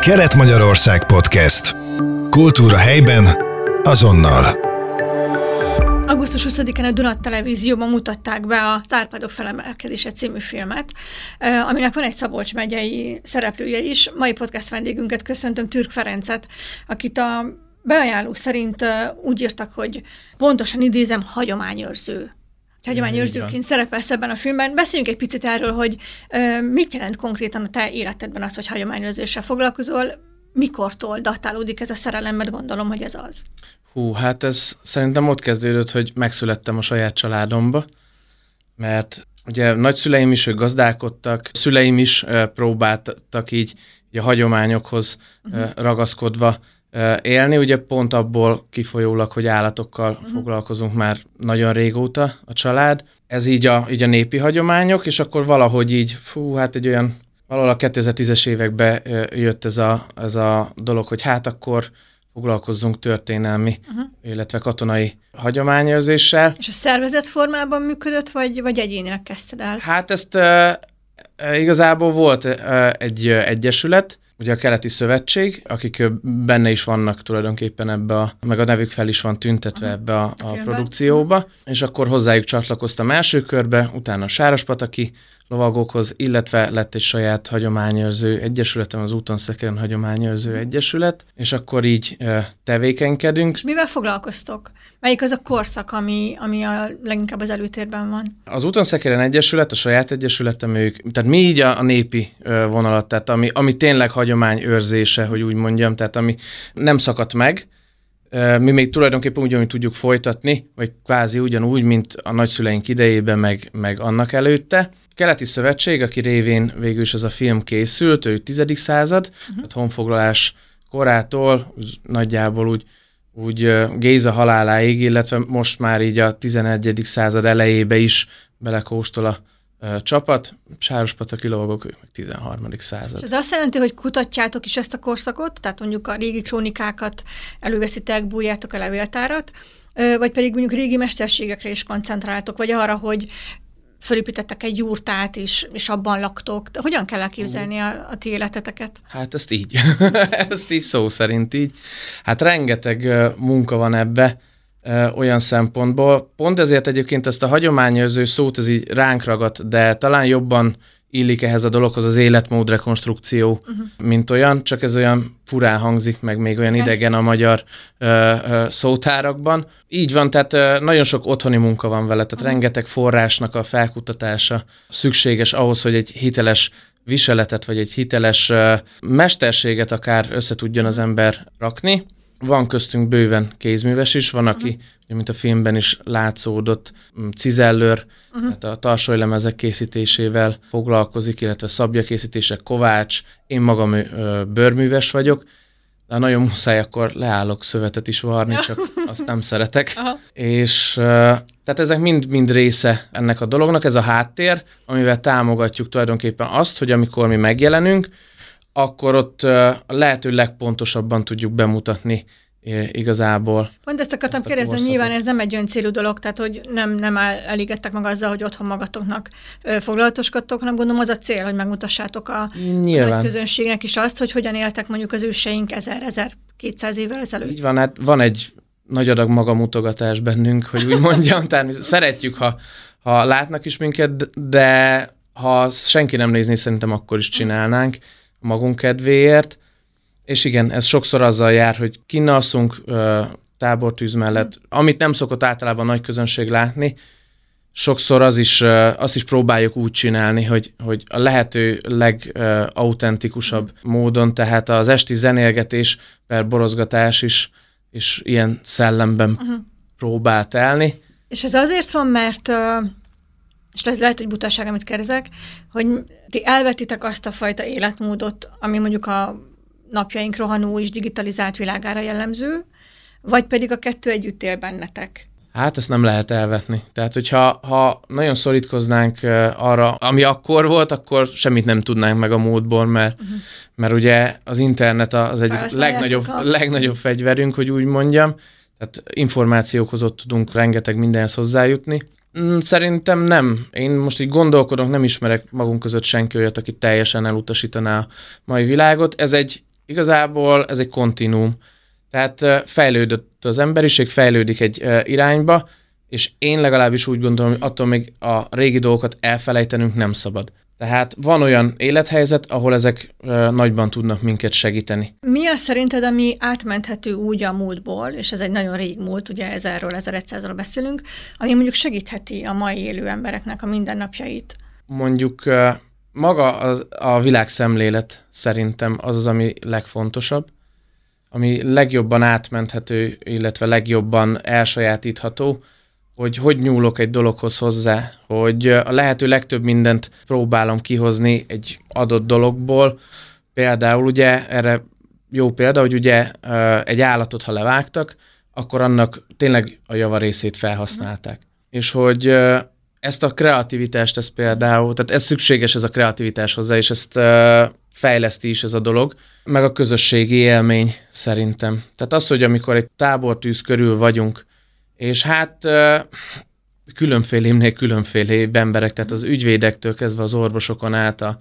Kelet-Magyarország Podcast. Kultúra helyben, azonnal. Augusztus 20-án a Dunat Televízióban mutatták be a Tárpadok felemelkedése című filmet, aminek van egy Szabolcs megyei szereplője is. Mai podcast vendégünket köszöntöm, Türk Ferencet, akit a beajánló szerint úgy írtak, hogy pontosan idézem, hagyományőrző hagyományőrzőként szerepelsz ebben a filmben. Beszéljünk egy picit erről, hogy ö, mit jelent konkrétan a te életedben az, hogy hagyományőrzéssel foglalkozol, mikortól datálódik ez a szerelem, mert gondolom, hogy ez az. Hú, hát ez szerintem ott kezdődött, hogy megszülettem a saját családomba, mert ugye nagyszüleim is, ők gazdálkodtak, szüleim is uh, próbáltak így, így a hagyományokhoz uh, ragaszkodva élni. Ugye pont abból kifolyólag, hogy állatokkal uh-huh. foglalkozunk már nagyon régóta a család. Ez így a, így a népi hagyományok, és akkor valahogy így, fú, hát egy olyan, valahol a 2010-es években jött ez a, ez a dolog, hogy hát akkor foglalkozzunk történelmi, uh-huh. illetve katonai hagyományőrzéssel. És a szervezet formában működött, vagy, vagy egyénileg kezdted el? Hát ezt uh, igazából volt uh, egy uh, egyesület, ugye a Keleti Szövetség, akik benne is vannak tulajdonképpen ebbe a, meg a nevük fel is van tüntetve uh-huh. ebbe a, a, a produkcióba, és akkor hozzájuk csatlakoztam első körbe, utána a Sáraspataki lovagokhoz, illetve lett egy saját hagyományőrző egyesületem, az Úton Szekeren Hagyományőrző Egyesület, és akkor így tevékenykedünk. És mivel foglalkoztok? Melyik az a korszak, ami, ami a leginkább az előtérben van? Az Úton Szekeren Egyesület, a saját egyesületem, ők, tehát mi így a, a népi vonalat, tehát ami, ami tényleg hagyományőrzése, hogy úgy mondjam, tehát ami nem szakadt meg, mi még tulajdonképpen ugyanúgy tudjuk folytatni, vagy kvázi ugyanúgy, mint a nagyszüleink idejében, meg, meg annak előtte. Keleti Szövetség, aki révén végül is ez a film készült, ő 10. század, uh-huh. tehát honfoglalás korától úgy, nagyjából úgy, úgy Géza haláláig, illetve most már így a 11. század elejébe is belekóstol a csapat, Sárospataki lovagok, ők meg 13. század. És ez azt jelenti, hogy kutatjátok is ezt a korszakot, tehát mondjuk a régi krónikákat előveszitek, bújjátok a levéltárat, vagy pedig mondjuk régi mesterségekre is koncentráltok, vagy arra, hogy fölépítettek egy jurtát, és, és abban laktok. De hogyan kell elképzelni a, a ti életeteket? Hát ezt így. ezt így szó szerint így. Hát rengeteg munka van ebbe olyan szempontból. Pont ezért egyébként ezt a hagyományőrző szót ez így ránk ragadt, de talán jobban illik ehhez a dologhoz az életmódrekonstrukció, uh-huh. mint olyan, csak ez olyan furán hangzik, meg még olyan idegen a magyar ö, ö, szótárakban. Így van, tehát ö, nagyon sok otthoni munka van vele, tehát uh-huh. rengeteg forrásnak a felkutatása szükséges ahhoz, hogy egy hiteles viseletet, vagy egy hiteles ö, mesterséget akár össze tudjon az ember rakni. Van köztünk bőven kézműves is, van, aki, uh-huh. mint a filmben is látszódott, mm, cizellőr, uh-huh. tehát a tarsajlemezek készítésével foglalkozik, illetve szabja készítése, kovács, én magam ö, bőrműves vagyok, de nagyon muszáj, akkor leállok szövetet is varni, csak azt nem szeretek. Aha. És tehát ezek mind-mind része ennek a dolognak, ez a háttér, amivel támogatjuk tulajdonképpen azt, hogy amikor mi megjelenünk, akkor ott a lehető legpontosabban tudjuk bemutatni igazából. Pont ezt akartam ezt kérdezni, hogy nyilván ez nem egy öncélú dolog, tehát hogy nem, nem elégettek meg azzal, hogy otthon magatoknak foglalatoskodtok, hanem gondolom az a cél, hogy megmutassátok a, nyilván. a nagy közönségnek is azt, hogy hogyan éltek mondjuk az őseink 1000-1200 évvel ezelőtt. Így van, hát van egy nagy adag magamutogatás bennünk, hogy úgy mondjam, tehát szeretjük, ha, ha látnak is minket, de ha senki nem nézni, szerintem akkor is csinálnánk magunk kedvéért, és igen, ez sokszor azzal jár, hogy kinnalszunk tábortűz mellett, amit nem szokott általában nagy közönség látni, sokszor az is, azt is próbáljuk úgy csinálni, hogy, hogy a lehető legautentikusabb módon, tehát az esti zenélgetés per borozgatás is, is ilyen szellemben uh-huh. próbál telni. És ez azért van, mert és ez lehet, hogy butaság, amit kérdezek, hogy ti elvetitek azt a fajta életmódot, ami mondjuk a napjaink rohanó és digitalizált világára jellemző, vagy pedig a kettő együtt él bennetek? Hát ezt nem lehet elvetni. Tehát, hogyha ha nagyon szorítkoznánk arra, ami akkor volt, akkor semmit nem tudnánk meg a módból, mert, uh-huh. mert ugye az internet az egyik legnagyobb, a... legnagyobb fegyverünk, hogy úgy mondjam. Tehát információkhoz ott tudunk rengeteg mindenhez hozzájutni. Mm, szerintem nem. Én most így gondolkodom, nem ismerek magunk között senki olyat, aki teljesen elutasítaná a mai világot. Ez egy igazából ez egy kontinúm. Tehát fejlődött az emberiség, fejlődik egy irányba, és én legalábbis úgy gondolom, hogy attól még a régi dolgokat elfelejtenünk nem szabad. Tehát van olyan élethelyzet, ahol ezek nagyban tudnak minket segíteni. Mi az szerinted, ami átmenthető úgy a múltból, és ez egy nagyon rég múlt, ugye ezerről, 1100-ról beszélünk, ami mondjuk segítheti a mai élő embereknek a mindennapjait? Mondjuk maga az, a világszemlélet szerintem az az, ami legfontosabb, ami legjobban átmenthető, illetve legjobban elsajátítható, hogy hogy nyúlok egy dologhoz hozzá, hogy a lehető legtöbb mindent próbálom kihozni egy adott dologból. Például ugye erre jó példa, hogy ugye egy állatot, ha levágtak, akkor annak tényleg a java részét felhasználták. Mm. És hogy ezt a kreativitást, ez például, tehát ez szükséges ez a kreativitás hozzá, és ezt fejleszti is ez a dolog, meg a közösségi élmény szerintem. Tehát az, hogy amikor egy tábortűz körül vagyunk, és hát különfélémnél különféle emberek, tehát az ügyvédektől kezdve az orvosokon át, a,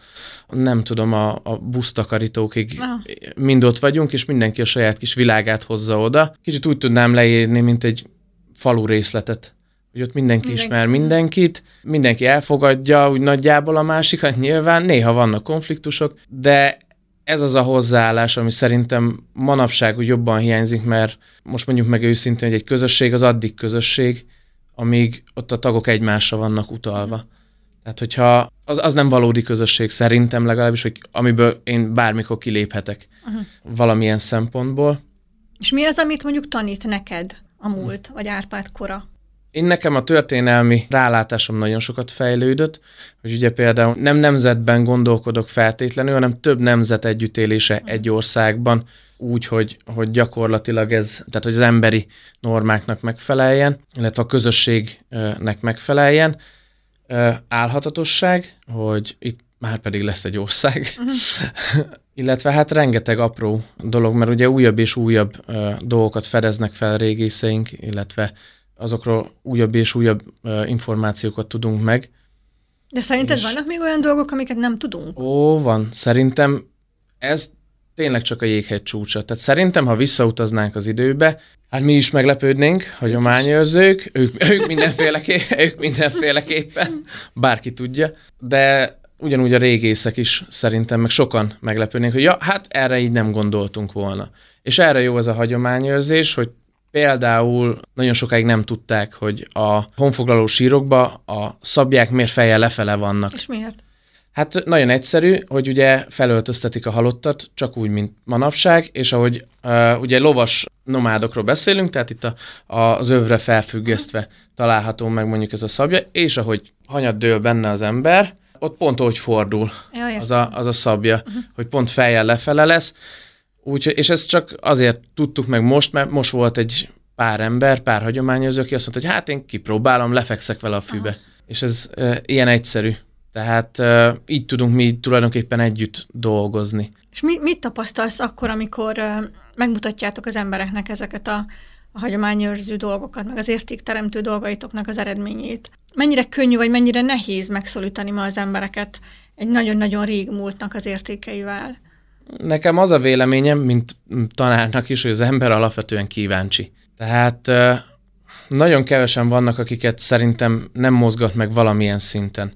nem tudom, a, a busztakarítókig ah. mind ott vagyunk, és mindenki a saját kis világát hozza oda. Kicsit úgy tudnám leírni, mint egy falu részletet hogy ott mindenki, mindenki ismer mindenkit, mindenki elfogadja úgy nagyjából a másikat, nyilván néha vannak konfliktusok, de ez az a hozzáállás, ami szerintem manapság úgy jobban hiányzik, mert most mondjuk meg őszintén, hogy egy közösség az addig közösség, amíg ott a tagok egymásra vannak utalva. Tehát, hogyha az, az nem valódi közösség szerintem legalábbis, hogy amiből én bármikor kiléphetek uh-huh. valamilyen szempontból. És mi az, amit mondjuk tanít neked a múlt, vagy Árpád kora? Én nekem a történelmi rálátásom nagyon sokat fejlődött, hogy ugye például nem nemzetben gondolkodok feltétlenül, hanem több nemzet együttélése egy országban, úgy, hogy, hogy gyakorlatilag ez, tehát hogy az emberi normáknak megfeleljen, illetve a közösségnek megfeleljen. Álhatatosság, hogy itt már pedig lesz egy ország, uh-huh. illetve hát rengeteg apró dolog, mert ugye újabb és újabb dolgokat fedeznek fel régészeink, illetve azokról újabb és újabb információkat tudunk meg. De szerinted és... vannak még olyan dolgok, amiket nem tudunk? Ó, van. Szerintem ez tényleg csak a jéghegy csúcsa. Tehát szerintem, ha visszautaznánk az időbe, hát mi is meglepődnénk, hagyományőrzők, ők, ők, mindenféleké, ők mindenféleképpen, bárki tudja, de ugyanúgy a régészek is szerintem, meg sokan meglepődnénk, hogy ja, hát erre így nem gondoltunk volna. És erre jó ez a hagyományőrzés, hogy Például nagyon sokáig nem tudták, hogy a honfoglaló sírokba a szabják miért feje lefele vannak. És miért? Hát nagyon egyszerű, hogy ugye felöltöztetik a halottat, csak úgy, mint manapság, és ahogy uh, ugye lovas nomádokról beszélünk, tehát itt a, a, az övre felfüggesztve található meg mondjuk ez a szabja, és ahogy hanyat dől benne az ember, ott pont úgy fordul Jaj, az, a, az a szabja, uh-huh. hogy pont fejjel lefele lesz, úgy, és ezt csak azért tudtuk meg most, mert most volt egy pár ember, pár hagyományozó, aki azt mondta, hogy hát én kipróbálom, lefekszek vele a fűbe. Aha. És ez e, ilyen egyszerű. Tehát e, így tudunk mi tulajdonképpen együtt dolgozni. És mi, mit tapasztalsz akkor, amikor e, megmutatjátok az embereknek ezeket a, a hagyományőrző dolgokat, meg az értékteremtő dolgaitoknak az eredményét? Mennyire könnyű, vagy mennyire nehéz megszólítani ma az embereket egy nagyon-nagyon rég múltnak az értékeivel? Nekem az a véleményem, mint tanárnak is, hogy az ember alapvetően kíváncsi. Tehát nagyon kevesen vannak, akiket szerintem nem mozgat meg valamilyen szinten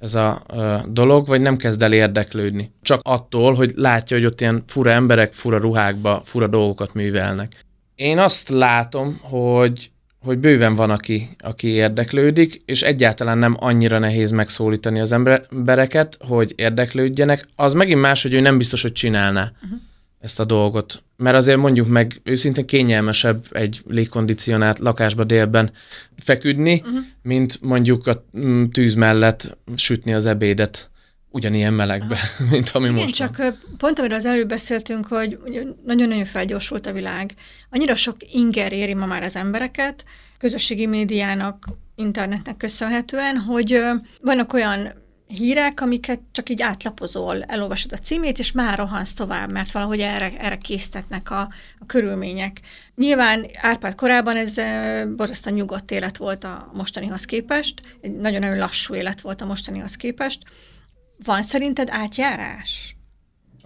ez a dolog, vagy nem kezd el érdeklődni. Csak attól, hogy látja, hogy ott ilyen fura emberek fura ruhákba fura dolgokat művelnek. Én azt látom, hogy hogy bőven van, aki, aki érdeklődik, és egyáltalán nem annyira nehéz megszólítani az embereket, hogy érdeklődjenek. Az megint más, hogy ő nem biztos, hogy csinálná uh-huh. ezt a dolgot. Mert azért mondjuk meg őszintén kényelmesebb egy légkondicionált lakásba délben feküdni, uh-huh. mint mondjuk a mm, tűz mellett sütni az ebédet ugyanilyen melegbe, mint ami Igen, most csak pont amiről az előbb beszéltünk, hogy nagyon-nagyon felgyorsult a világ. Annyira sok inger éri ma már az embereket, közösségi médiának, internetnek köszönhetően, hogy vannak olyan hírek, amiket csak így átlapozol, elolvasod a címét, és már rohansz tovább, mert valahogy erre, erre késztetnek a, a körülmények. Nyilván Árpád korában ez borzasztóan nyugodt élet volt a mostanihoz képest, egy nagyon-nagyon lassú élet volt a mostanihoz képest, van szerinted átjárás?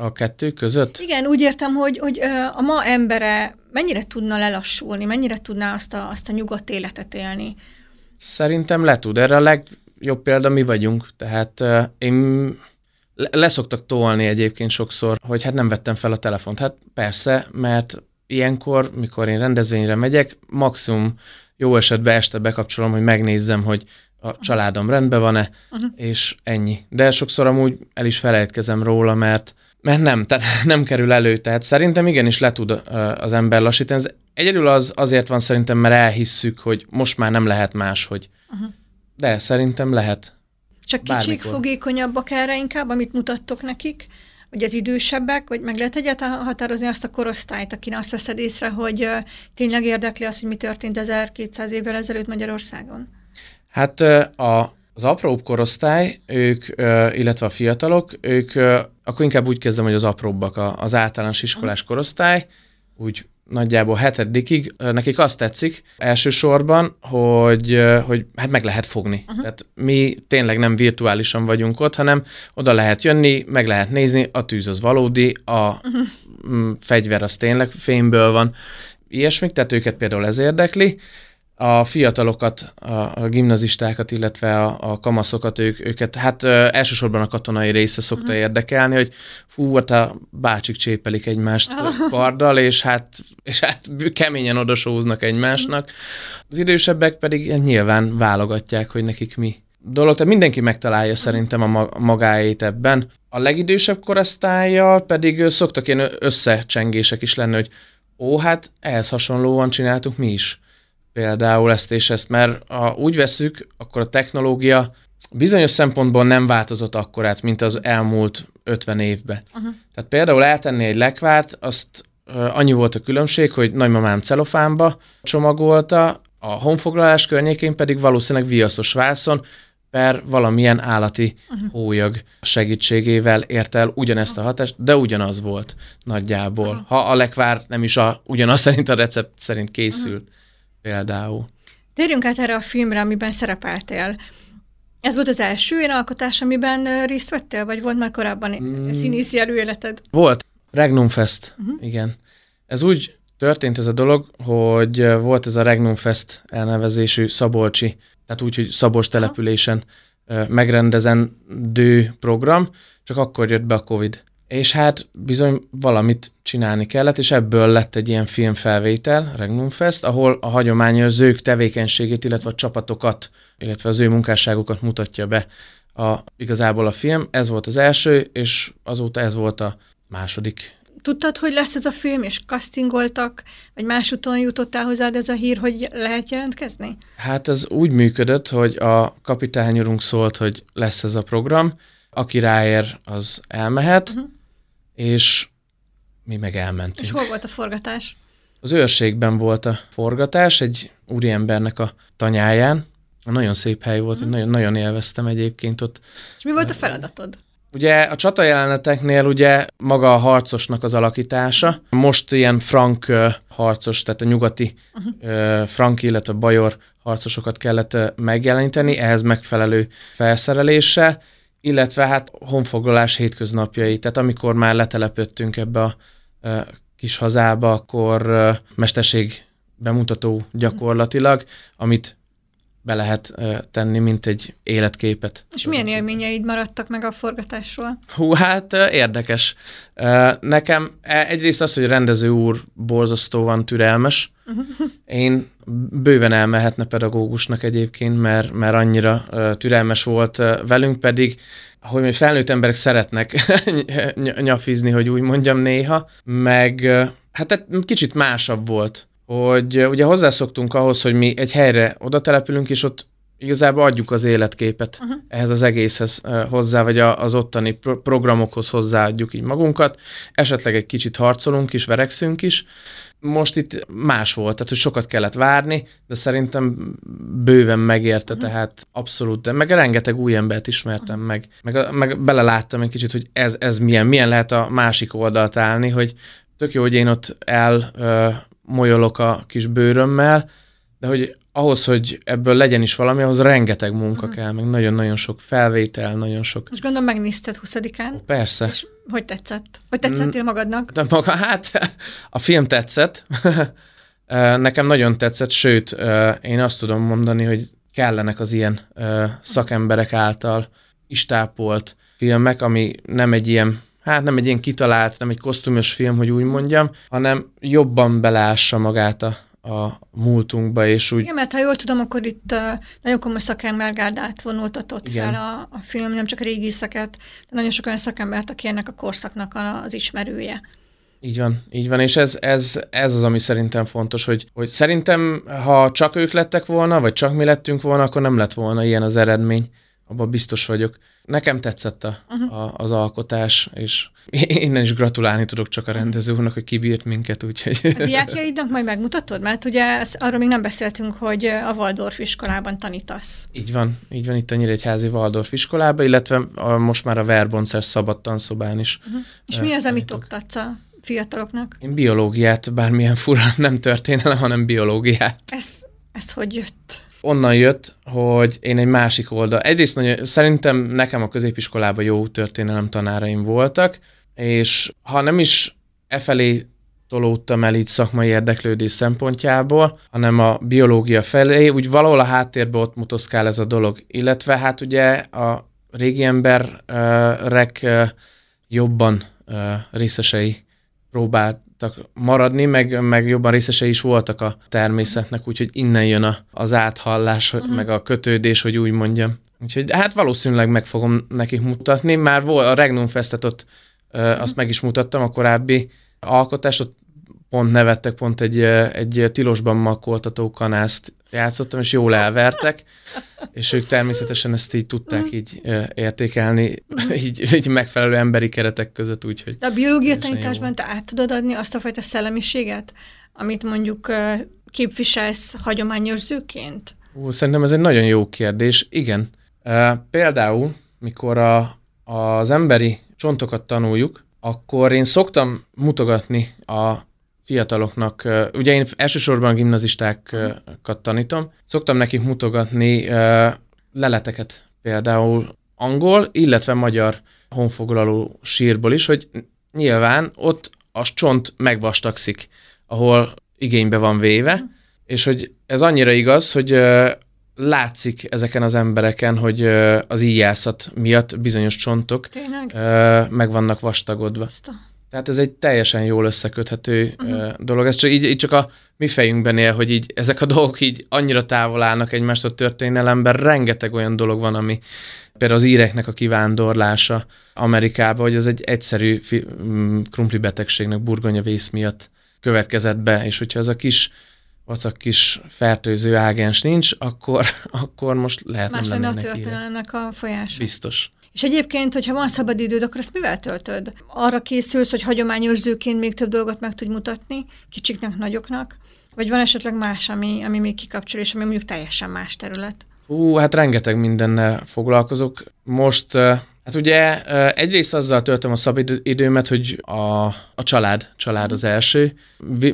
a kettő között? Igen, úgy értem, hogy, hogy a ma embere mennyire tudna lelassulni, mennyire tudná azt a, azt a nyugodt életet élni. Szerintem le tud. Erre a legjobb példa mi vagyunk. Tehát én leszoktak tolni egyébként sokszor, hogy hát nem vettem fel a telefont. Hát persze, mert ilyenkor, mikor én rendezvényre megyek, maximum jó esetben este bekapcsolom, hogy megnézzem, hogy a családom rendben van-e, uh-huh. és ennyi. De sokszor amúgy el is felejtkezem róla, mert mert nem, tehát nem kerül elő. Tehát szerintem igenis le tud az ember lassítani. Ez egyedül az azért van szerintem, mert elhisszük, hogy most már nem lehet máshogy. Uh-huh. De szerintem lehet. Csak kicsik, Bármikor. fogékonyabbak erre inkább, amit mutattok nekik? Vagy az idősebbek, vagy meg lehet egyáltalán határozni azt a korosztályt, akin azt veszed észre, hogy tényleg érdekli azt, hogy mi történt 1200 évvel ezelőtt Magyarországon? Hát a, az apróbb korosztály, ők, illetve a fiatalok, ők, akkor inkább úgy kezdem, hogy az apróbbak, az általános iskolás korosztály, úgy nagyjából hetedikig, nekik azt tetszik elsősorban, hogy, hogy hát meg lehet fogni. Uh-huh. Tehát mi tényleg nem virtuálisan vagyunk ott, hanem oda lehet jönni, meg lehet nézni, a tűz az valódi, a uh-huh. fegyver az tényleg fényből van, ilyesmik, tehát őket például ez érdekli a fiatalokat, a, a gimnazistákat, illetve a, a kamaszokat, ők, őket, hát ö, elsősorban a katonai része szokta uh-huh. érdekelni, hogy fú, hát a bácsik csépelik egymást uh-huh. karddal, és hát, és hát keményen odasóznak egymásnak. Az idősebbek pedig nyilván válogatják, hogy nekik mi dolog, tehát mindenki megtalálja szerintem a magáét ebben. A legidősebb korosztályjal pedig szoktak ilyen összecsengések is lenni, hogy ó, hát ehhez hasonlóan csináltuk mi is például ezt és ezt, mert ha úgy veszük, akkor a technológia bizonyos szempontból nem változott akkorát, mint az elmúlt 50 évben. Uh-huh. Tehát például eltenni egy lekvárt, azt annyi volt a különbség, hogy nagymamám celofánba csomagolta, a honfoglalás környékén pedig valószínűleg viaszos vászon, per valamilyen állati uh-huh. hólyag segítségével ért el ugyanezt a hatást, de ugyanaz volt nagyjából. Uh-huh. Ha a lekvár nem is a, ugyanaz szerint a recept szerint készült. Uh-huh például. Térjünk át erre a filmre, amiben szerepeltél. Ez volt az első olyan alkotás, amiben részt vettél, vagy volt már korábban mm. színészi előéleted? Volt. Regnum Fest, uh-huh. igen. Ez úgy történt ez a dolog, hogy volt ez a Regnum Fest elnevezésű Szabolcsi, tehát úgy, hogy Szabolcs településen megrendezendő program, csak akkor jött be a Covid és hát bizony valamit csinálni kellett, és ebből lett egy ilyen filmfelvétel, Regnum Fest, ahol a hagyományőrzők tevékenységét, illetve a csapatokat, illetve az ő munkásságokat mutatja be a, igazából a film. Ez volt az első, és azóta ez volt a második. Tudtad, hogy lesz ez a film, és castingoltak, vagy más úton jutottál hozzád ez a hír, hogy lehet jelentkezni? Hát ez úgy működött, hogy a kapitányurunk szólt, hogy lesz ez a program, aki ráér, az elmehet, uh-huh és mi meg elmentünk. És hol volt a forgatás? Az őrségben volt a forgatás, egy úriembernek a tanyáján. Nagyon szép hely volt, mm. nagyon, nagyon élveztem egyébként ott. És mi volt a feladatod? Ugye a csata jeleneteknél ugye maga a harcosnak az alakítása. Most ilyen frank harcos, tehát a nyugati uh-huh. frank, illetve bajor harcosokat kellett megjeleníteni, ehhez megfelelő felszereléssel illetve hát honfoglalás hétköznapjai, tehát amikor már letelepöttünk ebbe a kis hazába, akkor mesterség bemutató gyakorlatilag, amit be lehet tenni, mint egy életképet. És milyen élményeid maradtak meg a forgatásról? Hú, hát érdekes. Nekem e, egyrészt az, hogy a rendező úr borzasztóan türelmes. Én bőven elmehetne pedagógusnak egyébként, mert, mert annyira türelmes volt velünk, pedig hogy még felnőtt emberek szeretnek nyafizni, hogy úgy mondjam néha, meg hát kicsit másabb volt hogy ugye hozzászoktunk ahhoz, hogy mi egy helyre oda települünk, és ott igazából adjuk az életképet uh-huh. ehhez az egészhez hozzá, vagy az ottani pro- programokhoz hozzáadjuk így magunkat. Esetleg egy kicsit harcolunk is, verekszünk is. Most itt más volt, tehát hogy sokat kellett várni, de szerintem bőven megérte, uh-huh. tehát abszolút, de meg rengeteg új embert ismertem meg, meg, meg beleláttam egy kicsit, hogy ez, ez milyen, milyen lehet a másik oldalt állni, hogy tök jó, hogy én ott el molyolok a kis bőrömmel, de hogy ahhoz, hogy ebből legyen is valami, ahhoz rengeteg munka uh-huh. kell, meg nagyon-nagyon sok felvétel, nagyon sok... Most gondolom megnézted 20-án. Persze. És hogy tetszett? Hogy tetszettél magadnak? De maga, hát a film tetszett. Nekem nagyon tetszett, sőt, én azt tudom mondani, hogy kellenek az ilyen szakemberek által istápolt filmek, ami nem egy ilyen hát nem egy ilyen kitalált, nem egy kosztümös film, hogy úgy mondjam, hanem jobban belássa magát a, a múltunkba, és úgy... Igen, mert ha jól tudom, akkor itt uh, nagyon komoly szakembergárdát vonultatott Igen. fel a, a film, nem csak a régészeket, de nagyon sok olyan szakembert, aki ennek a korszaknak az ismerője. Így van, így van, és ez, ez, ez az, ami szerintem fontos, hogy, hogy szerintem, ha csak ők lettek volna, vagy csak mi lettünk volna, akkor nem lett volna ilyen az eredmény, abban biztos vagyok. Nekem tetszett a, uh-huh. a, az alkotás, és innen is gratulálni tudok csak a rendező úrnak, hogy kibírt minket, úgyhogy... A diákjaidnak majd megmutatod? Mert ugye ezt, arról még nem beszéltünk, hogy a Waldorf iskolában tanítasz. Így van, így van, itt a Nyíregyházi Waldorf iskolában, illetve a, most már a Verboncer szabad tanszobán is. Uh-huh. És mi az, amit oktatsz a fiataloknak? Én biológiát, bármilyen fura, nem történelem, hanem biológiát. Ez, ez hogy jött? Onnan jött, hogy én egy másik oldal. Egyrészt nagyon, szerintem nekem a középiskolában jó történelem tanáraim voltak, és ha nem is e felé tolódtam el így szakmai érdeklődés szempontjából, hanem a biológia felé, úgy valahol a háttérben ott motoszkál ez a dolog. Illetve hát ugye a régi emberek jobban részesei próbált tudtak maradni, meg, meg jobban részesei is voltak a természetnek, úgyhogy innen jön a, az áthallás, uh-huh. meg a kötődés, hogy úgy mondjam. Úgyhogy hát valószínűleg meg fogom nekik mutatni. Már volt a Regnum Festet ott, uh-huh. azt meg is mutattam, a korábbi alkotást, ott pont nevettek, pont egy, egy tilosban makkoltató kanászt játszottam, és jól elvertek, és ők természetesen ezt így tudták mm. így értékelni, mm. így, így megfelelő emberi keretek között, úgyhogy... De a biológia tanításban te át tudod adni azt a fajta szellemiséget, amit mondjuk képviselsz hagyományőrzőként? Ó, szerintem ez egy nagyon jó kérdés. Igen. Például, mikor a, az emberi csontokat tanuljuk, akkor én szoktam mutogatni a fiataloknak, ugye én elsősorban gimnazistákat tanítom, szoktam nekik mutogatni leleteket, például angol, illetve magyar honfoglaló sírból is, hogy nyilván ott a csont megvastagszik, ahol igénybe van véve, és hogy ez annyira igaz, hogy látszik ezeken az embereken, hogy az íjászat miatt bizonyos csontok Tényleg? meg vannak vastagodva. Aztán. Tehát ez egy teljesen jól összeköthető uh-huh. dolog. Ez csak így, így csak a mi fejünkben él, hogy így ezek a dolgok így annyira távol állnak egymást a történelemben. Rengeteg olyan dolog van, ami például az íreknek a kivándorlása Amerikába, hogy az egy egyszerű fi, mm, krumpli betegségnek, burgonya vész miatt következett be, és hogyha az a kis vacak kis fertőző ágens nincs, akkor, akkor most lehet Más nem lenne a történelemnek a folyása. Biztos. És egyébként, hogyha van szabad időd, akkor ezt mivel töltöd? Arra készülsz, hogy hagyományőrzőként még több dolgot meg tudj mutatni, kicsiknek, nagyoknak? Vagy van esetleg más, ami, ami még kikapcsol, és ami mondjuk teljesen más terület? Hú, hát rengeteg mindennel foglalkozok. Most Hát ugye egyrészt azzal töltöm a szabad időmet, hogy a, a család, család az első,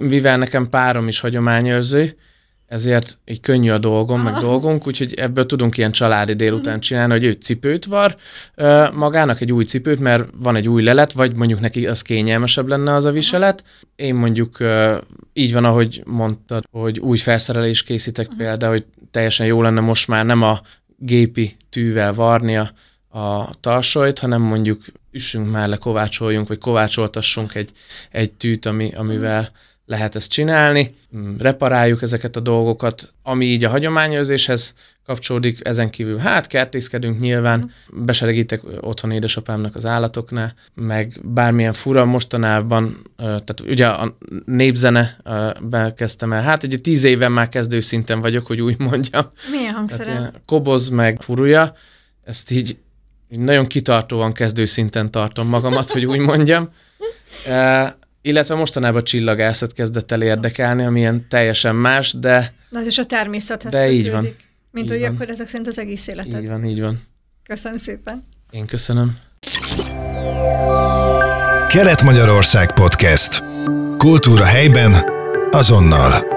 mivel nekem párom is hagyományőrző, ezért így könnyű a dolgom, meg dolgunk, úgyhogy ebből tudunk ilyen családi délután mhm. csinálni, hogy ő cipőt var. Magának, egy új cipőt, mert van egy új lelet, vagy mondjuk neki az kényelmesebb lenne az a viselet. Én mondjuk így van, ahogy mondtad, hogy új felszerelés készítek például, hogy teljesen jó lenne most már nem a gépi tűvel varnia a tarsolyt, hanem mondjuk üssünk már le, kovácsoljunk, vagy kovácsoltassunk egy, egy tűt, ami, amivel lehet ezt csinálni, mm, reparáljuk ezeket a dolgokat, ami így a hagyományőrzéshez kapcsolódik, ezen kívül hát kertészkedünk nyilván, mm. besegítek otthon édesapámnak az állatoknál, meg bármilyen fura mostanában, tehát ugye a népzene kezdtem el, hát ugye tíz éven már kezdő szinten vagyok, hogy úgy mondjam. Milyen hangszere? Koboz meg furúja, ezt így, így nagyon kitartóan kezdő szinten tartom magamat, hogy úgy mondjam. Illetve mostanában csillagászat kezdett el érdekelni, ami ilyen teljesen más, de... Na, ez is a természethez De kötődik, így van. Mint így hogy van. akkor ezek szerint az egész életed. Így van, így van. Köszönöm szépen. Én köszönöm. Kelet-Magyarország Podcast. Kultúra helyben, azonnal.